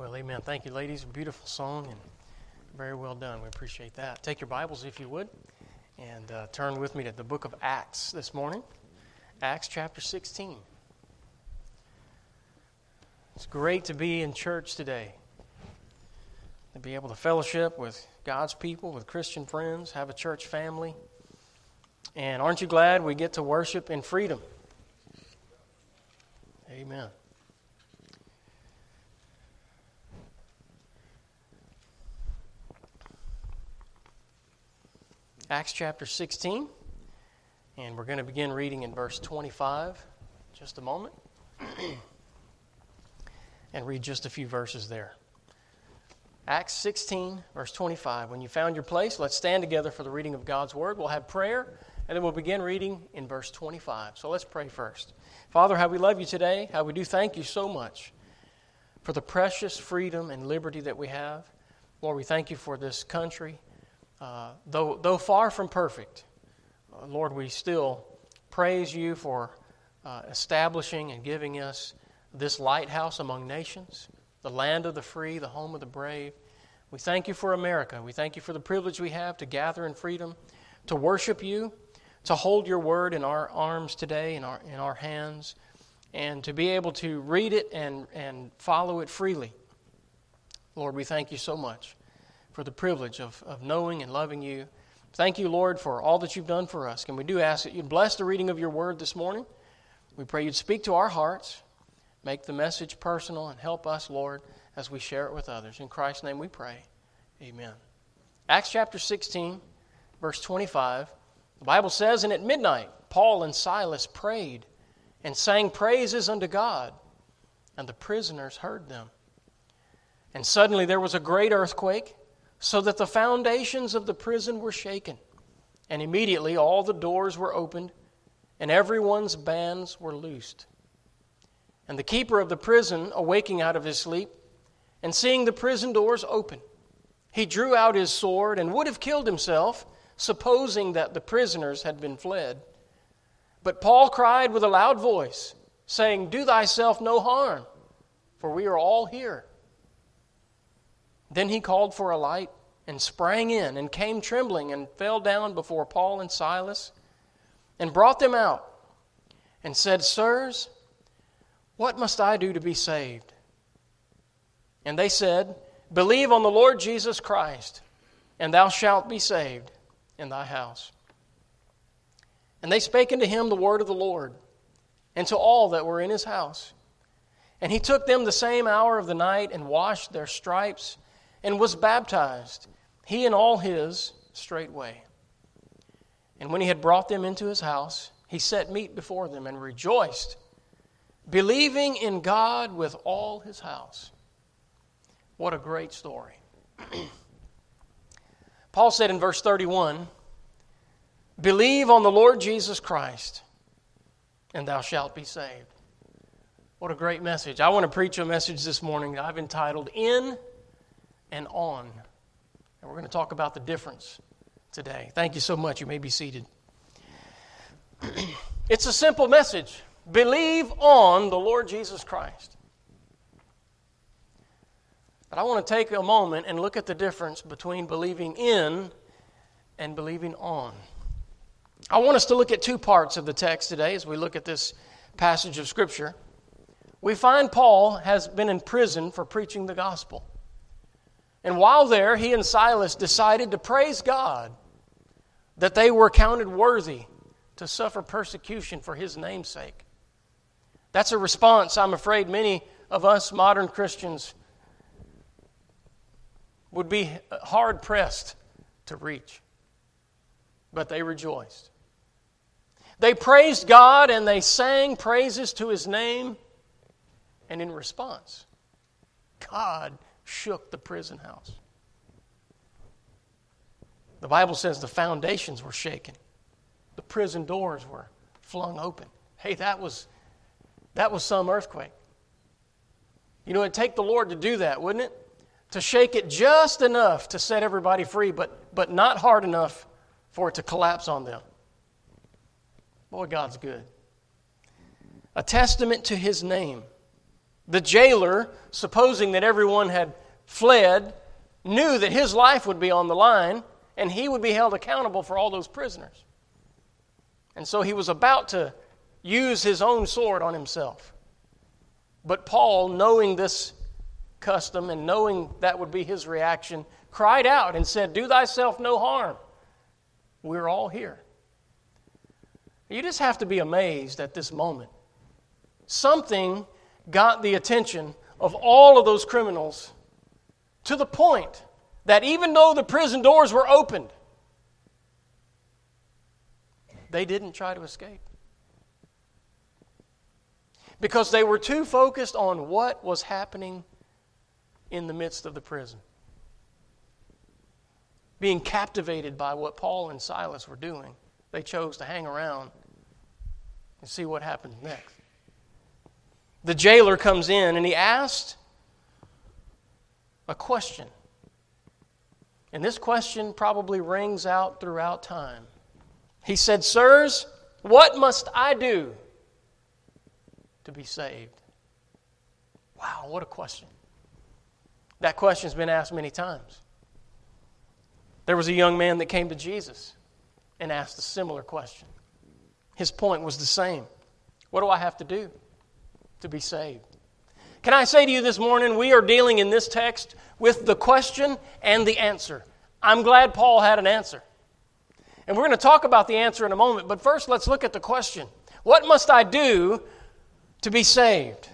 Well, amen. Thank you, ladies. Beautiful song and very well done. We appreciate that. Take your Bibles, if you would, and uh, turn with me to the book of Acts this morning. Acts chapter 16. It's great to be in church today, to be able to fellowship with God's people, with Christian friends, have a church family. And aren't you glad we get to worship in freedom? Amen. Acts chapter 16, and we're going to begin reading in verse 25. Just a moment. and read just a few verses there. Acts 16, verse 25. When you found your place, let's stand together for the reading of God's Word. We'll have prayer, and then we'll begin reading in verse 25. So let's pray first. Father, how we love you today, how we do thank you so much for the precious freedom and liberty that we have. Lord, we thank you for this country. Uh, though, though far from perfect, uh, Lord, we still praise you for uh, establishing and giving us this lighthouse among nations, the land of the free, the home of the brave. We thank you for America. We thank you for the privilege we have to gather in freedom, to worship you, to hold your word in our arms today, in our, in our hands, and to be able to read it and, and follow it freely. Lord, we thank you so much for the privilege of, of knowing and loving you. Thank you, Lord, for all that you've done for us. And we do ask that you'd bless the reading of your word this morning. We pray you'd speak to our hearts, make the message personal, and help us, Lord, as we share it with others. In Christ's name we pray. Amen. Acts chapter 16, verse 25. The Bible says, And at midnight, Paul and Silas prayed and sang praises unto God, and the prisoners heard them. And suddenly there was a great earthquake so that the foundations of the prison were shaken. And immediately all the doors were opened, and everyone's bands were loosed. And the keeper of the prison, awaking out of his sleep, and seeing the prison doors open, he drew out his sword and would have killed himself, supposing that the prisoners had been fled. But Paul cried with a loud voice, saying, Do thyself no harm, for we are all here. Then he called for a light and sprang in and came trembling and fell down before Paul and Silas and brought them out and said, Sirs, what must I do to be saved? And they said, Believe on the Lord Jesus Christ, and thou shalt be saved in thy house. And they spake unto him the word of the Lord, and to all that were in his house. And he took them the same hour of the night and washed their stripes and was baptized, he and all his, straightway. And when he had brought them into his house, he set meat before them and rejoiced, believing in God with all his house. What a great story. Paul said in verse 31 Believe on the Lord Jesus Christ, and thou shalt be saved. What a great message. I want to preach a message this morning that I've entitled In and on. And we're going to talk about the difference today. Thank you so much. You may be seated. it's a simple message believe on the Lord Jesus Christ. But I want to take a moment and look at the difference between believing in and believing on. I want us to look at two parts of the text today as we look at this passage of Scripture. We find Paul has been in prison for preaching the gospel. And while there, he and Silas decided to praise God that they were counted worthy to suffer persecution for his namesake. That's a response I'm afraid many of us modern Christians would be hard pressed to reach. But they rejoiced. They praised God and they sang praises to his name. And in response, God shook the prison house. The Bible says the foundations were shaken, the prison doors were flung open. Hey, that was, that was some earthquake. You know, it'd take the Lord to do that, wouldn't it? To shake it just enough to set everybody free, but, but not hard enough for it to collapse on them. Boy, God's good. A testament to his name The jailer, supposing that everyone had fled, knew that his life would be on the line and he would be held accountable for all those prisoners. And so he was about to use his own sword on himself. But Paul, knowing this custom and knowing that would be his reaction, cried out and said, Do thyself no harm. We're all here. You just have to be amazed at this moment. Something got the attention of all of those criminals to the point that even though the prison doors were opened, they didn't try to escape. Because they were too focused on what was happening in the midst of the prison. Being captivated by what Paul and Silas were doing, they chose to hang around and see what happened next. The jailer comes in and he asked a question. And this question probably rings out throughout time. He said, Sirs, what must I do to be saved? Wow, what a question. That question's been asked many times. There was a young man that came to Jesus and asked a similar question. His point was the same What do I have to do to be saved? Can I say to you this morning, we are dealing in this text with the question and the answer. I'm glad Paul had an answer. And we're going to talk about the answer in a moment, but first let's look at the question What must I do to be saved?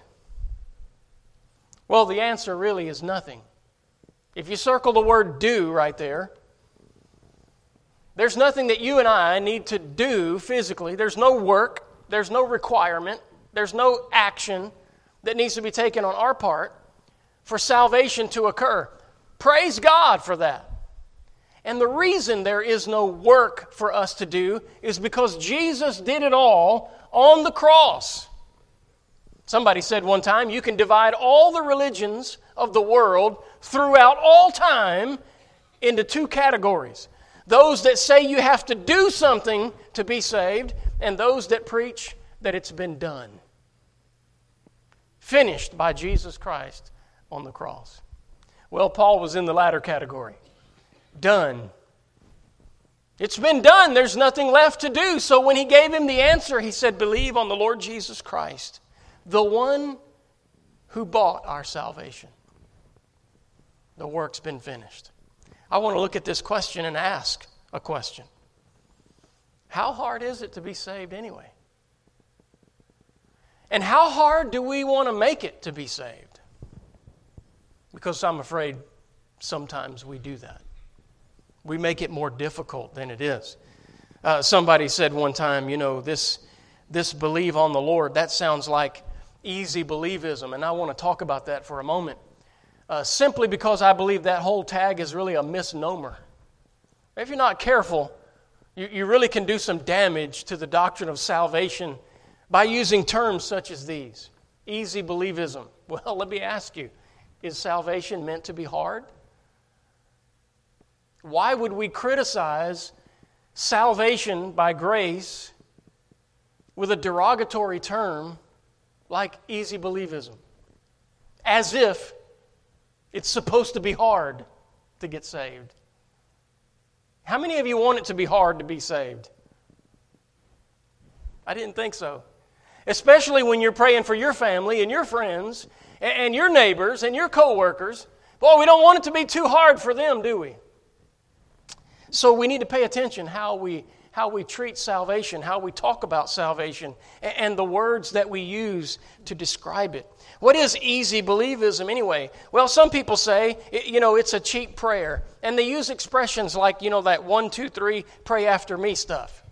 Well, the answer really is nothing. If you circle the word do right there, there's nothing that you and I need to do physically. There's no work, there's no requirement, there's no action that needs to be taken on our part for salvation to occur. Praise God for that. And the reason there is no work for us to do is because Jesus did it all on the cross. Somebody said one time, you can divide all the religions of the world throughout all time into two categories those that say you have to do something to be saved, and those that preach that it's been done. Finished by Jesus Christ on the cross. Well, Paul was in the latter category. Done. It's been done. There's nothing left to do. So when he gave him the answer, he said, Believe on the Lord Jesus Christ, the one who bought our salvation. The work's been finished. I want to look at this question and ask a question How hard is it to be saved anyway? And how hard do we want to make it to be saved? Because I'm afraid sometimes we do that. We make it more difficult than it is. Uh, somebody said one time, you know, this, this believe on the Lord, that sounds like easy believism, and I want to talk about that for a moment uh, simply because I believe that whole tag is really a misnomer. If you're not careful, you, you really can do some damage to the doctrine of salvation by using terms such as these easy believism. Well, let me ask you is salvation meant to be hard? Why would we criticize salvation by grace with a derogatory term like easy believism? As if it's supposed to be hard to get saved. How many of you want it to be hard to be saved? I didn't think so. Especially when you're praying for your family and your friends and your neighbors and your coworkers. Boy, we don't want it to be too hard for them, do we? So we need to pay attention how we how we treat salvation, how we talk about salvation, and the words that we use to describe it. What is easy believism anyway? Well, some people say, you know, it's a cheap prayer. And they use expressions like, you know, that one, two, three, pray after me stuff.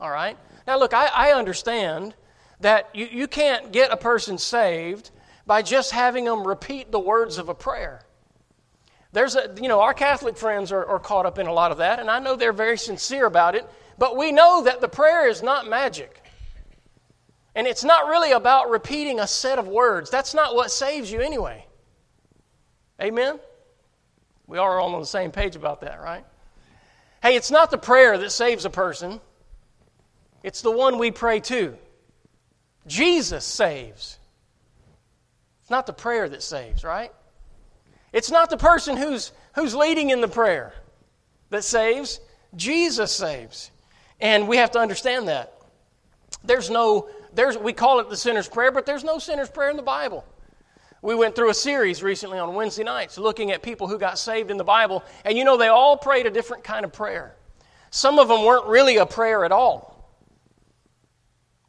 All right? Now, look, I, I understand that you, you can't get a person saved by just having them repeat the words of a prayer. There's a, you know, our Catholic friends are, are caught up in a lot of that, and I know they're very sincere about it. But we know that the prayer is not magic. And it's not really about repeating a set of words. That's not what saves you anyway. Amen? We are all on the same page about that, right? Hey, it's not the prayer that saves a person, it's the one we pray to. Jesus saves. It's not the prayer that saves, right? It's not the person who's, who's leading in the prayer that saves. Jesus saves. And we have to understand that. There's no, there's, we call it the sinner's prayer, but there's no sinner's prayer in the Bible. We went through a series recently on Wednesday nights looking at people who got saved in the Bible, and you know, they all prayed a different kind of prayer. Some of them weren't really a prayer at all.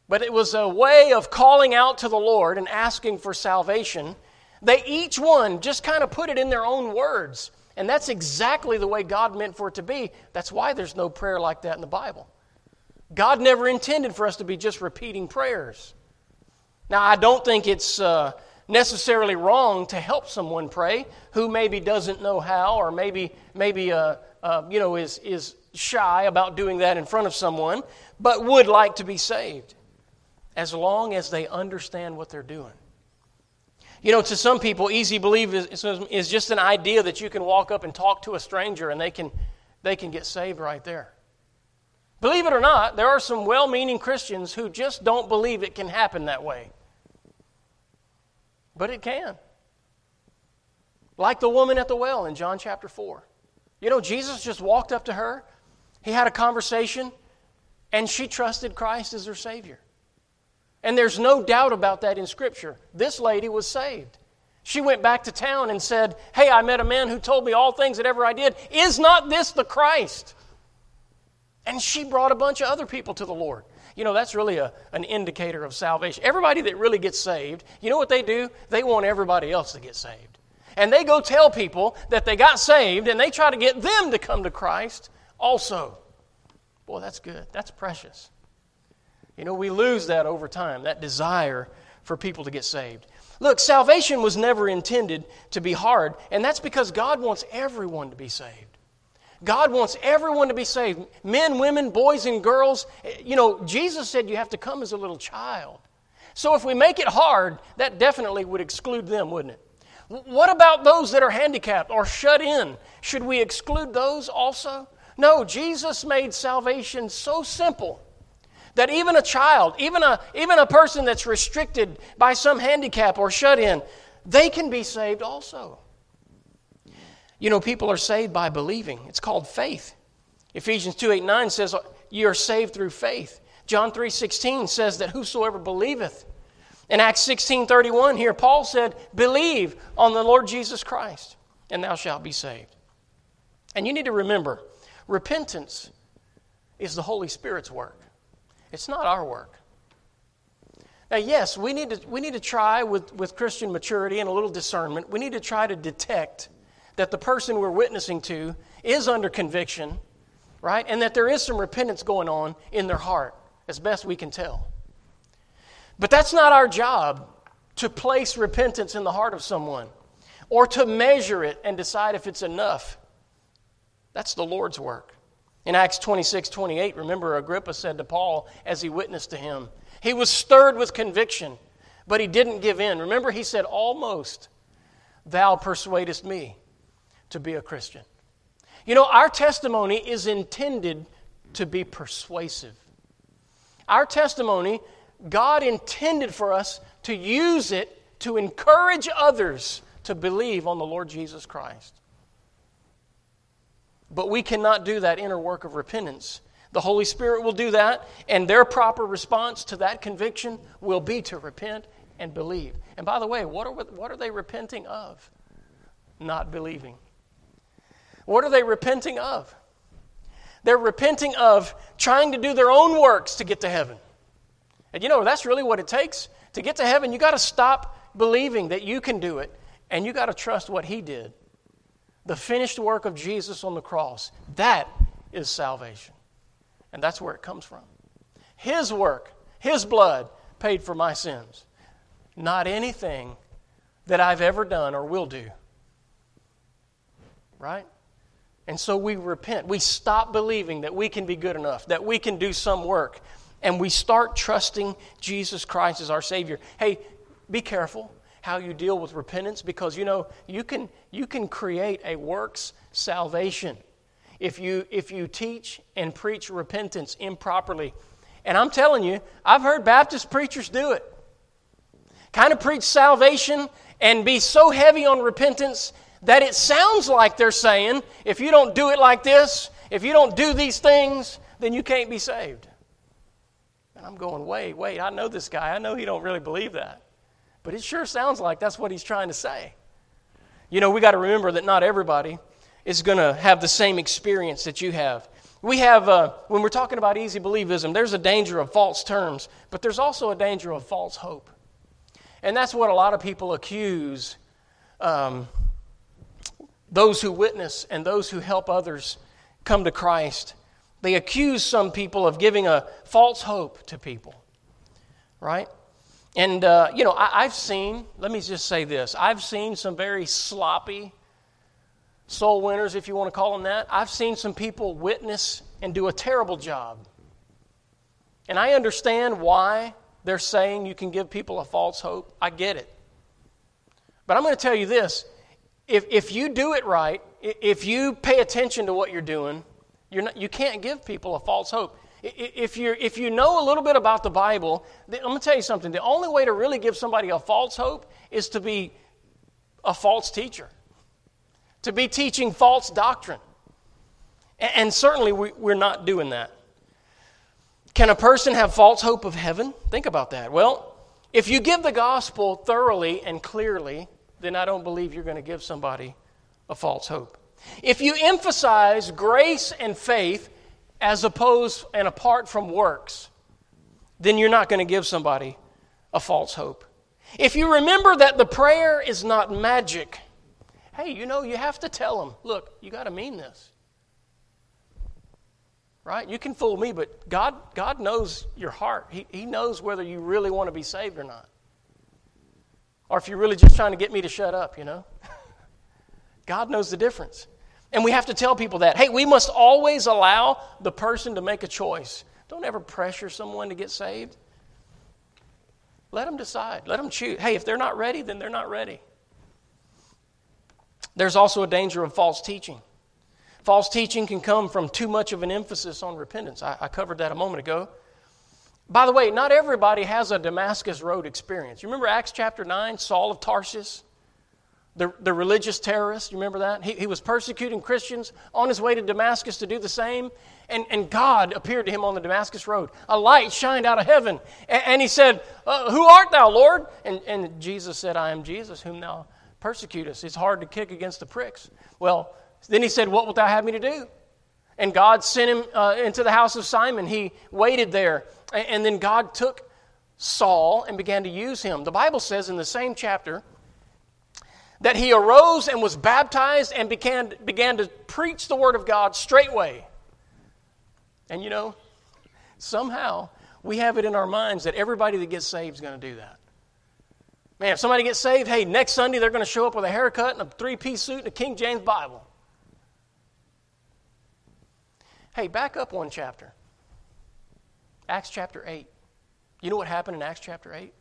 But it was a way of calling out to the Lord and asking for salvation. They each one just kind of put it in their own words. And that's exactly the way God meant for it to be. That's why there's no prayer like that in the Bible. God never intended for us to be just repeating prayers. Now, I don't think it's uh, necessarily wrong to help someone pray who maybe doesn't know how or maybe, maybe uh, uh, you know, is, is shy about doing that in front of someone, but would like to be saved as long as they understand what they're doing. You know, to some people, easy believe is, is just an idea that you can walk up and talk to a stranger and they can, they can get saved right there. Believe it or not, there are some well meaning Christians who just don't believe it can happen that way. But it can. Like the woman at the well in John chapter 4. You know, Jesus just walked up to her, he had a conversation, and she trusted Christ as her Savior. And there's no doubt about that in Scripture. This lady was saved. She went back to town and said, Hey, I met a man who told me all things that ever I did. Is not this the Christ? And she brought a bunch of other people to the Lord. You know, that's really a, an indicator of salvation. Everybody that really gets saved, you know what they do? They want everybody else to get saved. And they go tell people that they got saved and they try to get them to come to Christ also. Boy, that's good. That's precious. You know, we lose that over time, that desire for people to get saved. Look, salvation was never intended to be hard, and that's because God wants everyone to be saved. God wants everyone to be saved men, women, boys, and girls. You know, Jesus said you have to come as a little child. So if we make it hard, that definitely would exclude them, wouldn't it? What about those that are handicapped or shut in? Should we exclude those also? No, Jesus made salvation so simple that even a child, even a, even a person that's restricted by some handicap or shut in, they can be saved also. You know, people are saved by believing. It's called faith. Ephesians 2 8 9 says, You are saved through faith. John 3 16 says that whosoever believeth. In Acts 16 31, here Paul said, Believe on the Lord Jesus Christ, and thou shalt be saved. And you need to remember, repentance is the Holy Spirit's work. It's not our work. Now, yes, we need to, we need to try with, with Christian maturity and a little discernment, we need to try to detect that the person we're witnessing to is under conviction, right? And that there is some repentance going on in their heart, as best we can tell. But that's not our job to place repentance in the heart of someone or to measure it and decide if it's enough. That's the Lord's work. In Acts 26 28, remember Agrippa said to Paul as he witnessed to him, he was stirred with conviction, but he didn't give in. Remember, he said, Almost thou persuadest me to be a Christian. You know, our testimony is intended to be persuasive. Our testimony, God intended for us to use it to encourage others to believe on the Lord Jesus Christ. But we cannot do that inner work of repentance. The Holy Spirit will do that, and their proper response to that conviction will be to repent and believe. And by the way, what are, what are they repenting of? Not believing. What are they repenting of? They're repenting of trying to do their own works to get to heaven. And you know, that's really what it takes. To get to heaven, you got to stop believing that you can do it, and you got to trust what He did the finished work of Jesus on the cross. That is salvation. And that's where it comes from. His work, His blood paid for my sins. Not anything that I've ever done or will do. Right? And so we repent. We stop believing that we can be good enough, that we can do some work, and we start trusting Jesus Christ as our Savior. Hey, be careful how you deal with repentance because you know you can you can create a works salvation if you if you teach and preach repentance improperly and i'm telling you i've heard baptist preachers do it kind of preach salvation and be so heavy on repentance that it sounds like they're saying, if you don't do it like this, if you don't do these things, then you can't be saved. And I'm going, wait, wait, I know this guy. I know he don't really believe that. But it sure sounds like that's what he's trying to say. You know, we got to remember that not everybody is going to have the same experience that you have. We have, uh, when we're talking about easy believism, there's a danger of false terms, but there's also a danger of false hope. And that's what a lot of people accuse um, those who witness and those who help others come to Christ. They accuse some people of giving a false hope to people, right? And, uh, you know, I, I've seen, let me just say this I've seen some very sloppy soul winners, if you want to call them that. I've seen some people witness and do a terrible job. And I understand why they're saying you can give people a false hope. I get it. But I'm going to tell you this if, if you do it right, if you pay attention to what you're doing, you're not, you can't give people a false hope. If, you if you know a little bit about the Bible, I'm going to tell you something. The only way to really give somebody a false hope is to be a false teacher, to be teaching false doctrine. And certainly we, we're not doing that. Can a person have false hope of heaven? Think about that. Well, if you give the gospel thoroughly and clearly, then I don't believe you're going to give somebody a false hope. If you emphasize grace and faith as opposed and apart from works, then you're not going to give somebody a false hope. If you remember that the prayer is not magic, hey, you know, you have to tell them, look, you got to mean this right? You can fool me, but God, God knows your heart. He, he knows whether you really want to be saved or not. Or if you're really just trying to get me to shut up, you know? God knows the difference. And we have to tell people that. Hey, we must always allow the person to make a choice. Don't ever pressure someone to get saved. Let them decide. Let them choose. Hey, if they're not ready, then they're not ready. There's also a danger of false teaching. False teaching can come from too much of an emphasis on repentance. I, I, covered that a moment ago. By the way, not everybody has a Damascus Road experience. You remember Acts chapter 9, Saul of Tarsus, the, the religious terrorist? You remember that? He, he was persecuting Christians on his way to Damascus to do the same. And, and God appeared to him on the Damascus Road. A light shined out of heaven. And, and he said, uh, Who art thou, Lord? And, and Jesus said, I am Jesus, whom thou persecutest. It's hard to kick against the pricks. Well, then he said, What wilt thou have me to do? And God sent him uh, into the house of Simon. He waited there. And then God took Saul and began to use him. The Bible says in the same chapter that he arose and was baptized and began, began to preach the word of God straightway. And you know, somehow we have it in our minds that everybody that gets saved is going to do that. Man, if somebody gets saved, hey, next Sunday they're going to show up with a haircut and a three piece suit and a King James Bible. Hey, back up one chapter. Acts chapter 8. You know what happened in Acts chapter 8?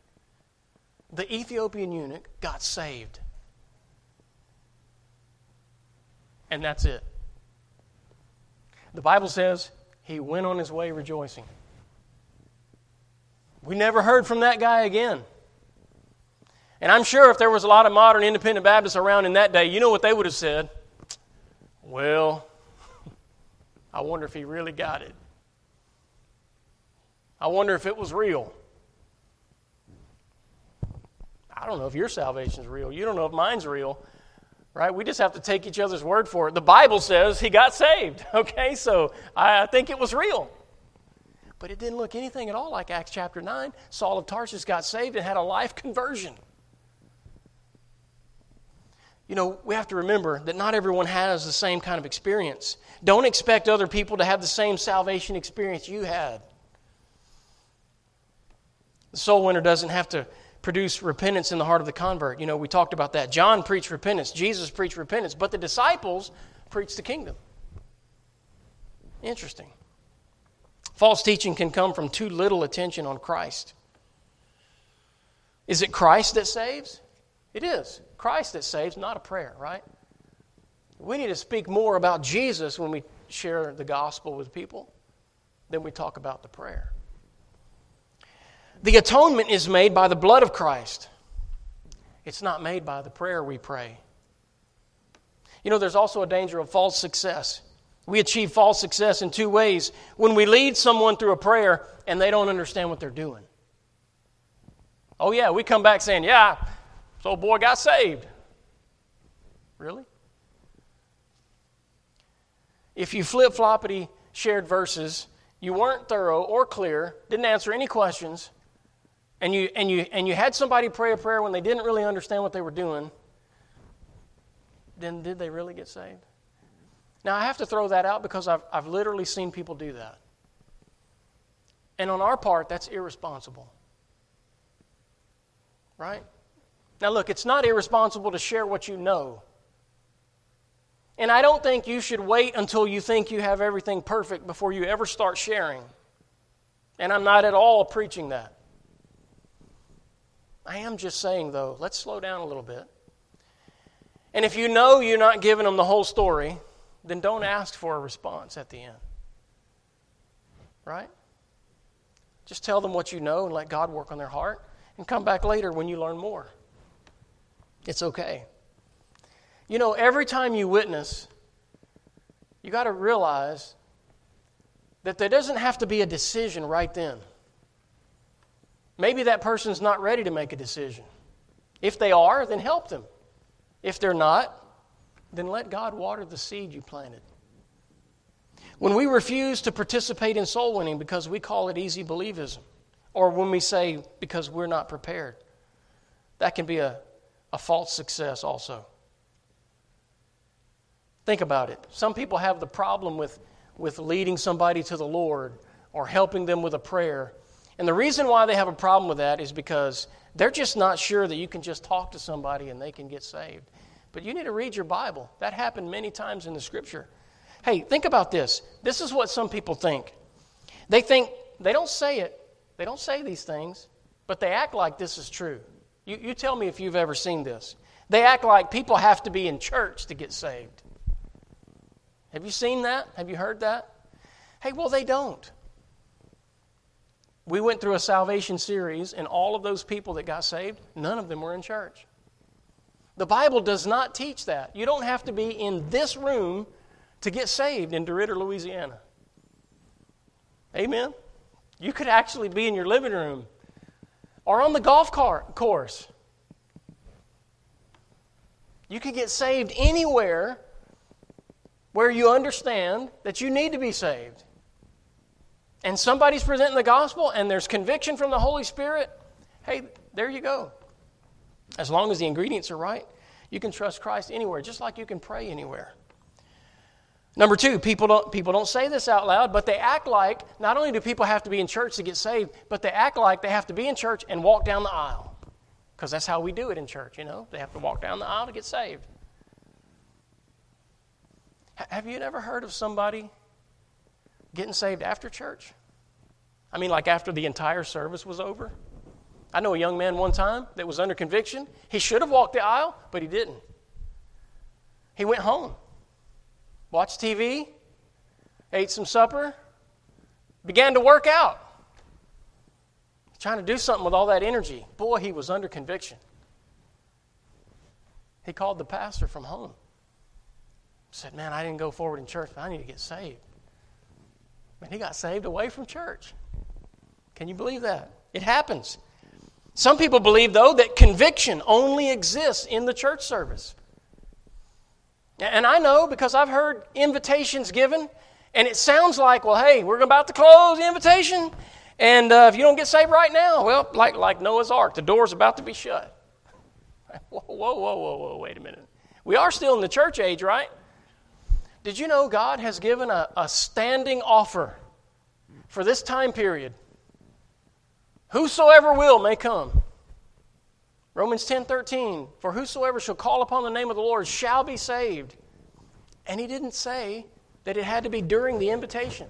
The Ethiopian eunuch got saved. And that's it. The Bible says he went on his way rejoicing. We never heard from that guy again. And I'm sure if there was a lot of modern independent Baptists around in that day, you know what they would have said? Well, I wonder if he really got it. I wonder if it was real. I don't know if your salvation is real. You don't know if mine's real. Right? We just have to take each other's word for it. The Bible says he got saved. Okay? So I think it was real. But it didn't look anything at all like Acts chapter 9. Saul of Tarsus got saved and had a life conversion. You know, we have to remember that not everyone has the same kind of experience. Don't expect other people to have the same salvation experience you had. The soul winner doesn't have to produce repentance in the heart of the convert. You know, we talked about that. John preached repentance, Jesus preached repentance, but the disciples preached the kingdom. Interesting. False teaching can come from too little attention on Christ. Is it Christ that saves? It is. Christ that saves, not a prayer, right? We need to speak more about Jesus when we share the gospel with people than we talk about the prayer. The atonement is made by the blood of Christ. it's not made by the prayer we pray. You know, there's also a danger of false success. We achieve false success in two ways when we lead someone through a prayer and they don't understand what they're doing. Oh, yeah, we come back saying, Yeah, this old boy got saved. Really? If you flip floppity shared verses, you weren't thorough or clear, didn't answer any questions, and you, and, you, and you had somebody pray a prayer when they didn't really understand what they were doing, then did they really get saved? Now, I have to throw that out because I've, I've literally seen people do that. And on our part, that's irresponsible. Right? Now, look, it's not irresponsible to share what you know. And I don't think you should wait until you think you have everything perfect before you ever start sharing. And I'm not at all preaching that. I am just saying, though, let's slow down a little bit. And if you know you're not giving them the whole story, then don't ask for a response at the end. Right? Just tell them what you know and let God work on their heart and come back later when you learn more. It's okay. You know, every time you witness, you got to realize that there doesn't have to be a decision right then. Maybe that person's not ready to make a decision. If they are, then help them. If they're not, then let God water the seed you planted. When we refuse to participate in soul winning because we call it easy believism, or when we say because we're not prepared, that can be a, a false success also. Think about it. Some people have the problem with, with leading somebody to the Lord or helping them with a prayer. And the reason why they have a problem with that is because they're just not sure that you can just talk to somebody and they can get saved. But you need to read your Bible. That happened many times in the scripture. Hey, think about this. This is what some people think. They think, they don't say it, they don't say these things, but they act like this is true. You, you tell me if you've ever seen this. They act like people have to be in church to get saved. Have you seen that? Have you heard that? Hey, well, they don't. We went through a salvation series, and all of those people that got saved, none of them were in church. The Bible does not teach that. You don't have to be in this room to get saved in DeRidder, Louisiana. Amen? You could actually be in your living room or on the golf car- course. You could get saved anywhere where you understand that you need to be saved. And somebody's presenting the gospel and there's conviction from the Holy Spirit, hey, there you go. As long as the ingredients are right, you can trust Christ anywhere, just like you can pray anywhere. Number two, people don't, people don't say this out loud, but they act like not only do people have to be in church to get saved, but they act like they have to be in church and walk down the aisle. Because that's how we do it in church, you know? They have to walk down the aisle to get saved. Have you never heard of somebody getting saved after church? I mean, like after the entire service was over? I know a young man one time that was under conviction. He should have walked the aisle, but he didn't. He went home, watched TV, ate some supper, began to work out. Trying to do something with all that energy. Boy, he was under conviction. He called the pastor from home said, Man, I didn't go forward in church, but I need to get saved. And he got saved away from church. Can you believe that? It happens. Some people believe, though, that conviction only exists in the church service. And I know because I've heard invitations given, and it sounds like, well, hey, we're about to close the invitation, and uh, if you don't get saved right now, well, like, like Noah's Ark, the door's about to be shut. Whoa, whoa, whoa, whoa, whoa, wait a minute. We are still in the church age, right? Did you know God has given a, a standing offer for this time period? Whosoever will may come. Romans 10 13, for whosoever shall call upon the name of the Lord shall be saved. And he didn't say that it had to be during the invitation.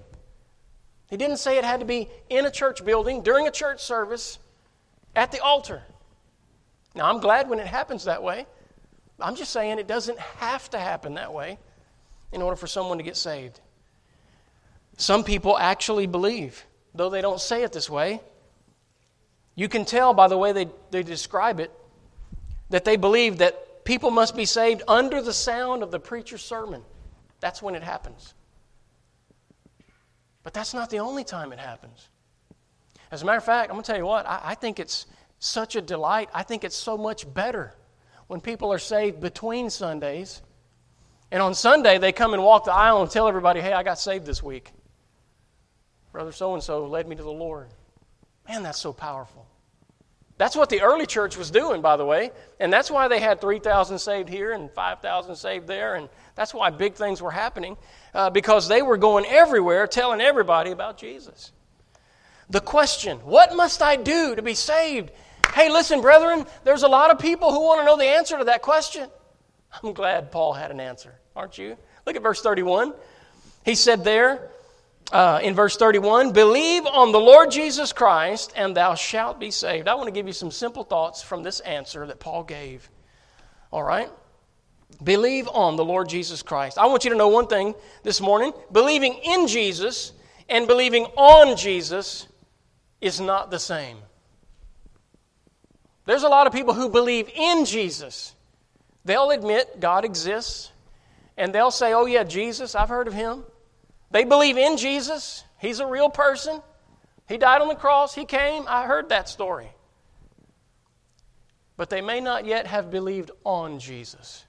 He didn't say it had to be in a church building, during a church service, at the altar. Now, I'm glad when it happens that way. I'm just saying it doesn't have to happen that way in order for someone to get saved. Some people actually believe, though they don't say it this way. You can tell by the way they, they describe it that they believe that people must be saved under the sound of the preacher's sermon. That's when it happens. But that's not the only time it happens. As a matter of fact, I'm going to tell you what, I, I think it's such a delight. I think it's so much better when people are saved between Sundays. And on Sunday, they come and walk the aisle and tell everybody, hey, I got saved this week. Brother so and so led me to the Lord. Man, that's so powerful. That's what the early church was doing, by the way. And that's why they had 3,000 saved here and 5,000 saved there. And that's why big things were happening, uh, because they were going everywhere telling everybody about Jesus. The question, what must I do to be saved? Hey, listen, brethren, there's a lot of people who want to know the answer to that question. I'm glad Paul had an answer, aren't you? Look at verse 31. He said there, uh, in verse 31 Believe on the Lord Jesus Christ, and thou shalt be saved. I want to give you some simple thoughts from this answer that Paul gave. All right? Believe on the Lord Jesus Christ. I want you to know one thing this morning believing in Jesus and believing on Jesus is not the same. There's a lot of people who believe in Jesus. They'll admit God exists, and they'll say, Oh, yeah, Jesus, I've heard of him. They believe in Jesus. He's a real person. He died on the cross. He came. I heard that story. But they may not yet have believed on Jesus.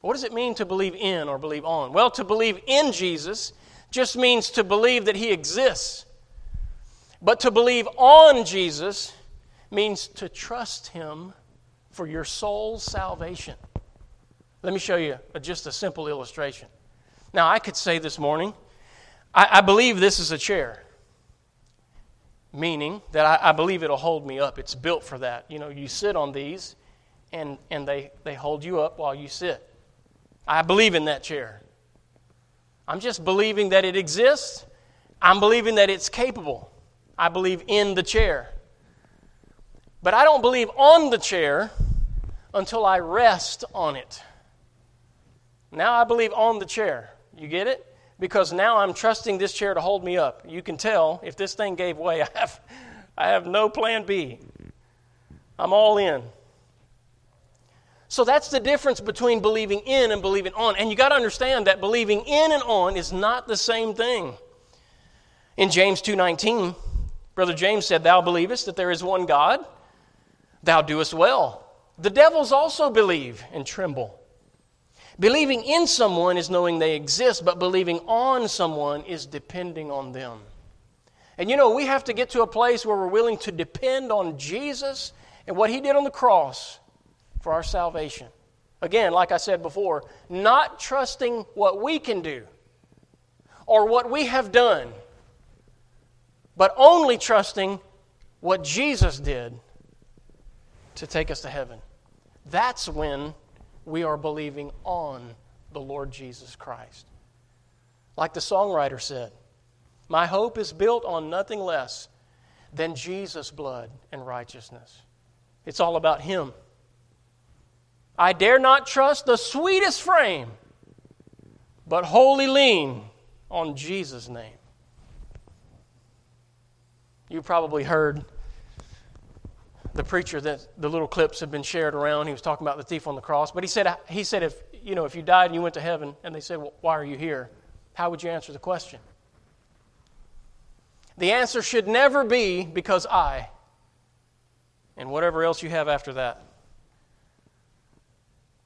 What does it mean to believe in or believe on? Well, to believe in Jesus just means to believe that He exists. But to believe on Jesus means to trust Him for your soul's salvation. Let me show you just a simple illustration. Now, I could say this morning, I, I believe this is a chair, meaning that I, I, believe it'll hold me up. It's built for that. You know, you sit on these, and, and they, they hold you up while you sit. I believe in that chair. I'm just believing that it exists. I'm believing that it's capable. I believe in the chair. But I don't believe on the chair until I rest on it. Now I believe on the chair. You get it? Because now I'm trusting this chair to hold me up. You can tell if this thing gave way, I have, I have no plan B. I'm all in. So that's the difference between believing in and believing on. And you got to understand that believing in and on is not the same thing. In James 2:19, brother James said, "Thou believest that there is one God, thou doest well. The devils also believe and tremble." Believing in someone is knowing they exist, but believing on someone is depending on them. And you know, we have to get to a place where we're willing to depend on Jesus and what He did on the cross for our salvation. Again, like I said before, not trusting what we can do or what we have done, but only trusting what Jesus did to take us to heaven. That's when we are believing on the Lord Jesus Christ. Like the songwriter said, My hope is built on nothing less than Jesus' blood and righteousness. It's all about Him. I dare not trust the sweetest frame, but wholly lean on Jesus' name. You probably heard the preacher that the little clips have been shared around. He was talking about the thief on the cross, but he said he said if you know if you died and you went to heaven, and they said, well, "Why are you here?" How would you answer the question? The answer should never be because I, and whatever else you have after that,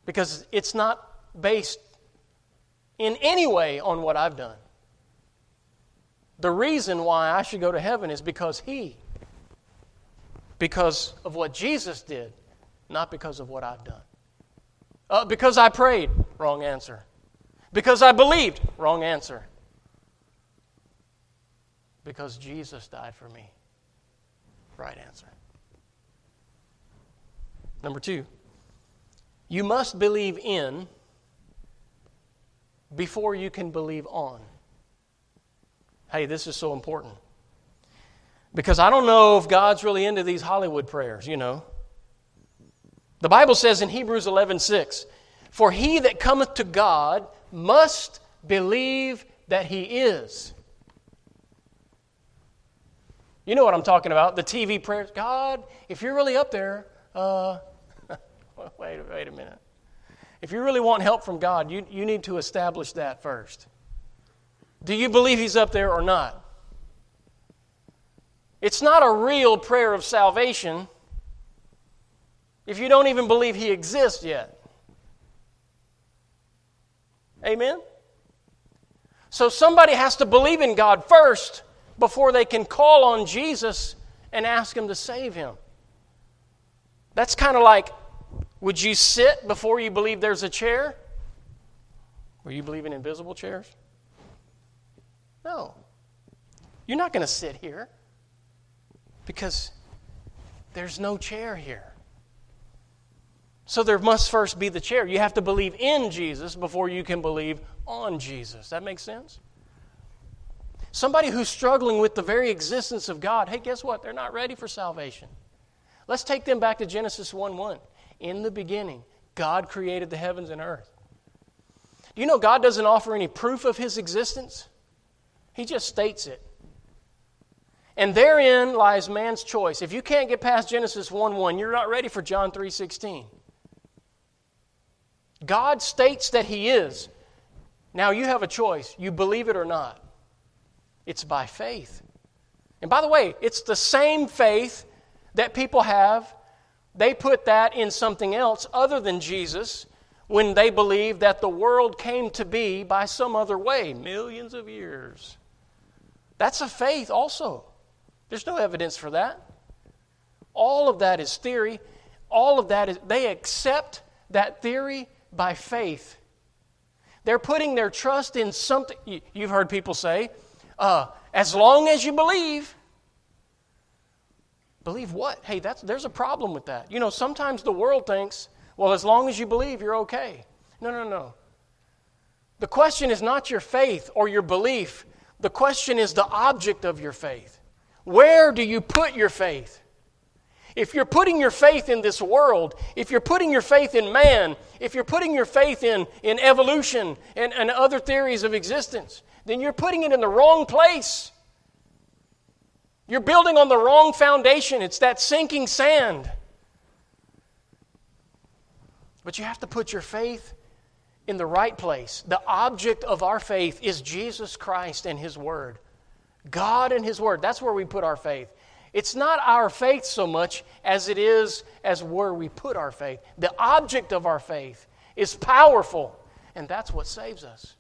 because it's not based in any way on what I've done. The reason why I should go to heaven is because He because of what Jesus did, not because of what I've done. Uh, because I prayed, wrong answer. Because I believed, wrong answer. Because Jesus died for me, right answer. Number two, you must believe in before you can believe on. Hey, this is so important. Because I don't know if God's really into these Hollywood prayers, you know. The Bible says in Hebrews 11 6, For he that cometh to God must believe that he is. You know what I'm talking about, the TV prayers. God, if you're really up there, Uh, wait, wait a minute. If you really want help from God, you, you need to establish that first. Do you believe He's up there or not? It's not a real prayer of salvation if you don't even believe He exists yet. Amen? So somebody has to believe in God first before they can call on Jesus and ask Him to save him. That's kind of like would you sit before you believe there's a chair? Were you believe in invisible chairs? No. You're not going to sit here because there's no chair here. So there must first be the chair. You have to believe in Jesus before you can believe on Jesus. That makes sense? Somebody who's struggling with the very existence of God, hey, guess what? They're not ready for salvation. Let's take them back to Genesis 1 1. In the beginning, God created the heavens and earth. Do you know God doesn't offer any proof of his existence? He just states it. And therein lies man's choice. If you can't get past Genesis 1 1, you're not ready for John 3 16. God states that He is. Now you have a choice. You believe it or not. It's by faith. And by the way, it's the same faith that people have. They put that in something else other than Jesus when they believe that the world came to be by some other way, millions of years. That's a faith also. There's no evidence for that. All of that is theory. All of that is, they accept that theory by faith. They're putting their trust in something. You've heard people say, uh, as long as you believe. Believe what? Hey, that's, there's a problem with that. You know, sometimes the world thinks, well, as long as you believe, you're okay. No, no, no. The question is not your faith or your belief, the question is the object of your faith. Where do you put your faith? If you're putting your faith in this world, if you're putting your faith in man, if you're putting your faith in, in evolution and, and other theories of existence, then you're putting it in the wrong place. You're building on the wrong foundation. It's that sinking sand. But you have to put your faith in the right place. The object of our faith is Jesus Christ and His Word. God and His Word. That's where we put our faith. It's not our faith so much as it is as where we put our faith. The object of our faith is powerful, and that's what saves us.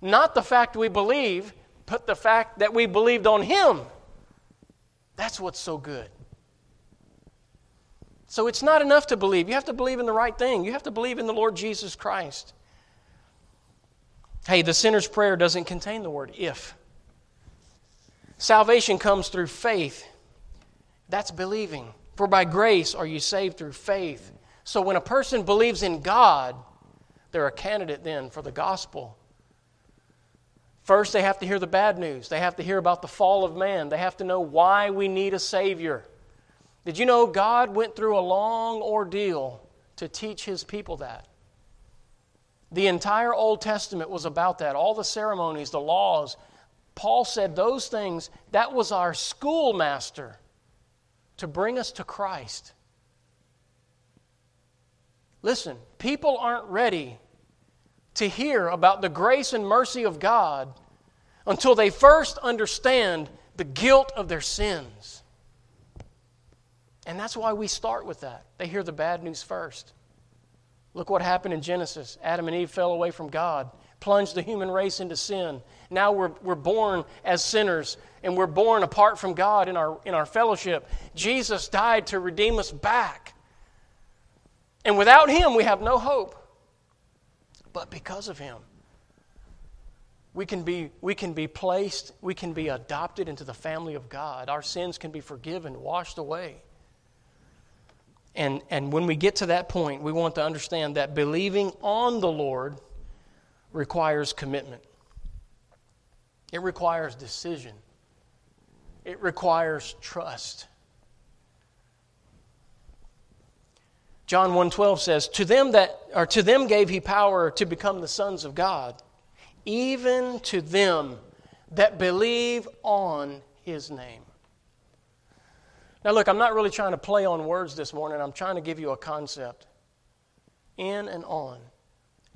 Not the fact we believe, but the fact that we believed on Him. That's what's so good. So it's not enough to believe. You have to believe in the right thing. You have to believe in the Lord Jesus Christ. Hey, the sinner's prayer doesn't contain the word if. Salvation comes through faith. That's believing. For by grace are you saved through faith. So when a person believes in God, they're a candidate then for the gospel. First, they have to hear the bad news. They have to hear about the fall of man. They have to know why we need a Savior. Did you know God went through a long ordeal to teach His people that? The entire Old Testament was about that. All the ceremonies, the laws, Paul said those things, that was our schoolmaster to bring us to Christ. Listen, people aren't ready to hear about the grace and mercy of God until they first understand the guilt of their sins. And that's why we start with that. They hear the bad news first. Look what happened in Genesis. Adam and Eve fell away from God plunged the human race into sin. Now we're, we're born as sinners and we're born apart from God in our, in our fellowship. Jesus died to redeem us back. And without Him, we have no hope. But because of Him, we can be, we can be placed, we can be adopted into the family of God. Our sins can be forgiven, washed away. And, and when we get to that point, we want to understand that believing on the Lord requires commitment, it requires decision, it requires trust. John 1:12 says, "To them that or to them gave he power to become the sons of God, even to them that believe on his name." Now, look, I'm not really trying to play on words this morning. I'm trying to give you a concept. In and on.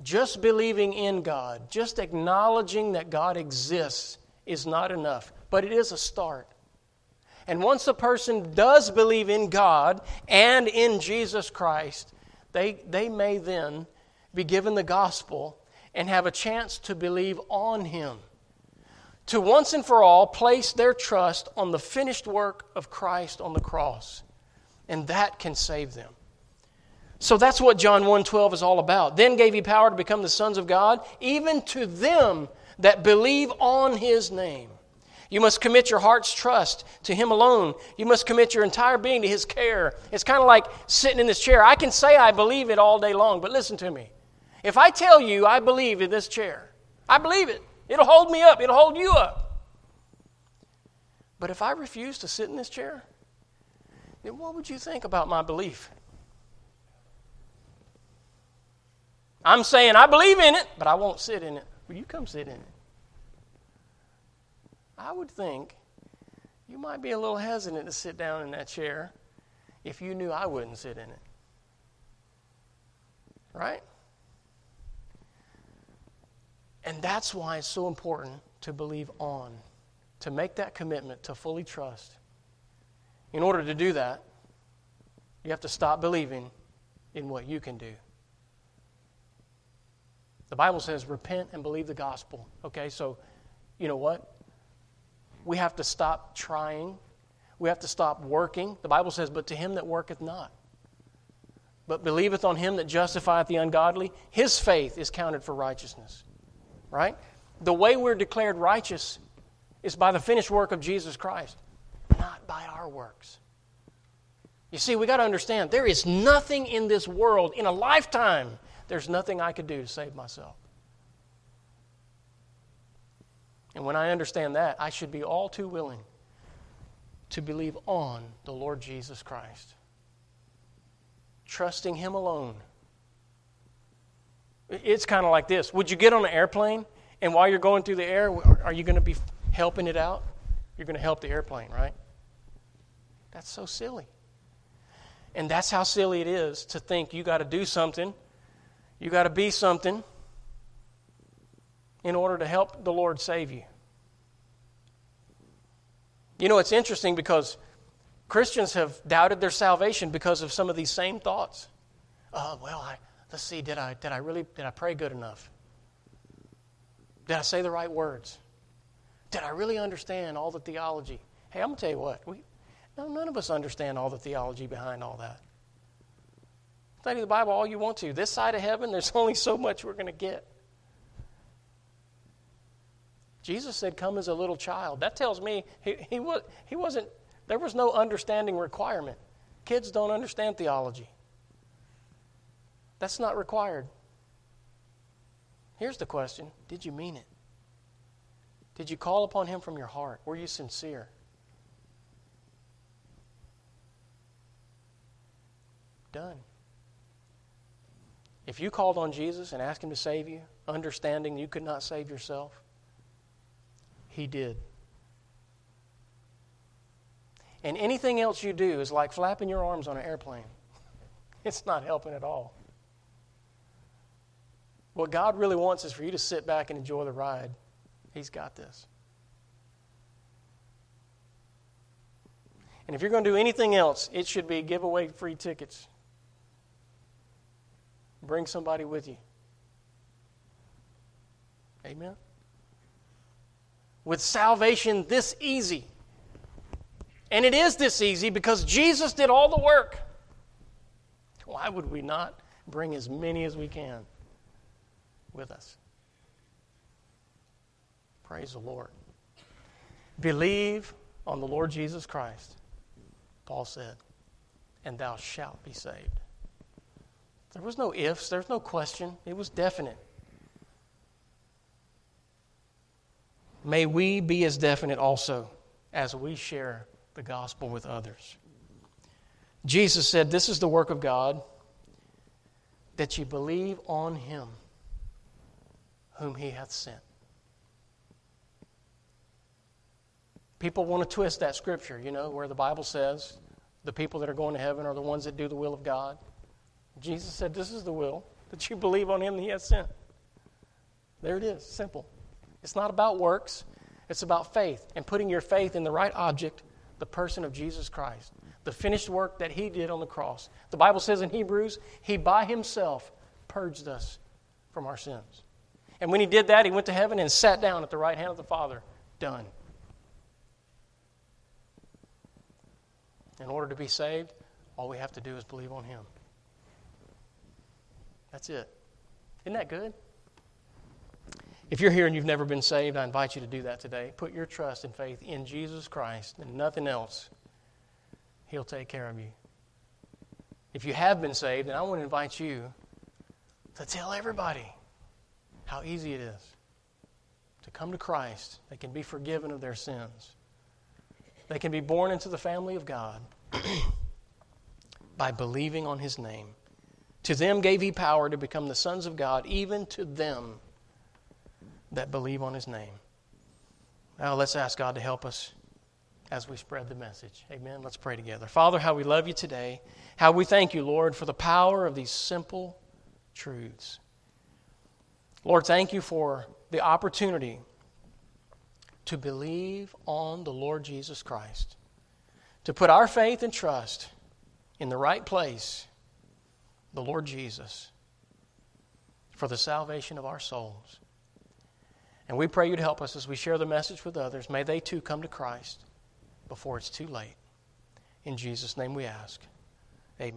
Just believing in God, just acknowledging that God exists is not enough, but it is a start. And once a person does believe in God and in Jesus Christ, they, they may then be given the gospel and have a chance to believe on Him. To once and for all place their trust on the finished work of Christ on the cross. And that can save them. So that's what John 1:12 is all about. Then gave he power to become the sons of God, even to them that believe on his name. You must commit your heart's trust to Him alone. You must commit your entire being to His care. It's kind of like sitting in this chair. I can say I believe it all day long, but listen to me. If I tell you I believe in this chair, I believe it. It'll hold me up, it'll hold you up. But if I refuse to sit in this chair, then what would you think about my belief? I'm saying I believe in it, but I won't sit in it. Will you come sit in it? I would think you might be a little hesitant to sit down in that chair if you knew I wouldn't sit in it. Right? And that's why it's so important to believe on, to make that commitment, to fully trust. In order to do that, you have to stop believing in what you can do. The Bible says, repent and believe the gospel. Okay, so you know what? we have to stop trying. We have to stop working. The Bible says, But to him that worketh not, but believeth on him that justifieth the ungodly, his faith is counted for righteousness. Right? The way we're declared righteous is by the finished work of Jesus Christ, not by our works. You see, we got to understand there is nothing in this world, in a lifetime, there's nothing I could do to save myself. And when I understand that, I should be all too willing to believe on the Lord Jesus Christ, trusting Him alone. It's kind of like this Would you get on an airplane, and while you're going through the air, are you going to be helping it out? You're going to help the airplane, right? That's so silly. And that's how silly it is to think you got to do something, you got to be something in order to help the Lord save you. You know, it's interesting because Christians have doubted their salvation because of some of these same thoughts. Uh, well, I, let's see, did I, did I really, did I pray good enough? Did I say the right words? Did I really understand all the theology? Hey, I'm going to tell you what, we, no, none of us understand all the theology behind all that. Study the Bible all you want to. This side of heaven, there's only so much we're going to get. Jesus said, Come as a little child. That tells me he, he, was, he wasn't, there was no understanding requirement. Kids don't understand theology. That's not required. Here's the question Did you mean it? Did you call upon Him from your heart? Were you sincere? Done. If you called on Jesus and asked Him to save you, understanding you could not save yourself, he did. And anything else you do is like flapping your arms on an airplane. It's not helping at all. What God really wants is for you to sit back and enjoy the ride. He's got this. And if you're going to do anything else, it should be give away free tickets. Bring somebody with you. Amen with salvation this easy. And it is this easy because Jesus did all the work. Why would we not bring as many as we can with us? Praise the Lord. Believe on the Lord Jesus Christ, Paul said, and thou shalt be saved. There was no ifs, there was no question, it was definite. May we be as definite also as we share the gospel with others. Jesus said, This is the work of God, that ye believe on him whom he hath sent. People want to twist that scripture, you know, where the Bible says, the people that are going to heaven are the ones that do the will of God. Jesus said, This is the will, that you believe on him that he has sent. There it is, simple. It's not about works, it's about faith and putting your faith in the right object, the person of Jesus Christ, the finished work that he did on the cross. The Bible says in Hebrews, he by himself purged us from our sins. And when he did that, he went to heaven and sat down at the right hand of the Father. Done. In order to be saved, all we have to do is believe on him. That's it. Isn't that good? If you're here and you've never been saved, I invite you to do that today. Put your trust and faith in Jesus Christ and nothing else. He'll take care of you. If you have been saved, then I want to invite you to tell everybody how easy it is to come to Christ. They can be forgiven of their sins. They can be born into the family of God by believing on His name. To them gave He power to become the sons of God, even to them that believe on His name. Now let's ask God to help us as we spread the message. Amen. Let's pray together. Father, how we love you today. How we thank you, Lord, for the power of these simple truths. Lord, thank you for the opportunity to believe on the Lord Jesus Christ, to put our faith and trust in the right place, the Lord Jesus, for the salvation of our souls. And we pray you to help us as we share the message with others. May they too come to Christ before it's too late. In Jesus' name we ask. Amen.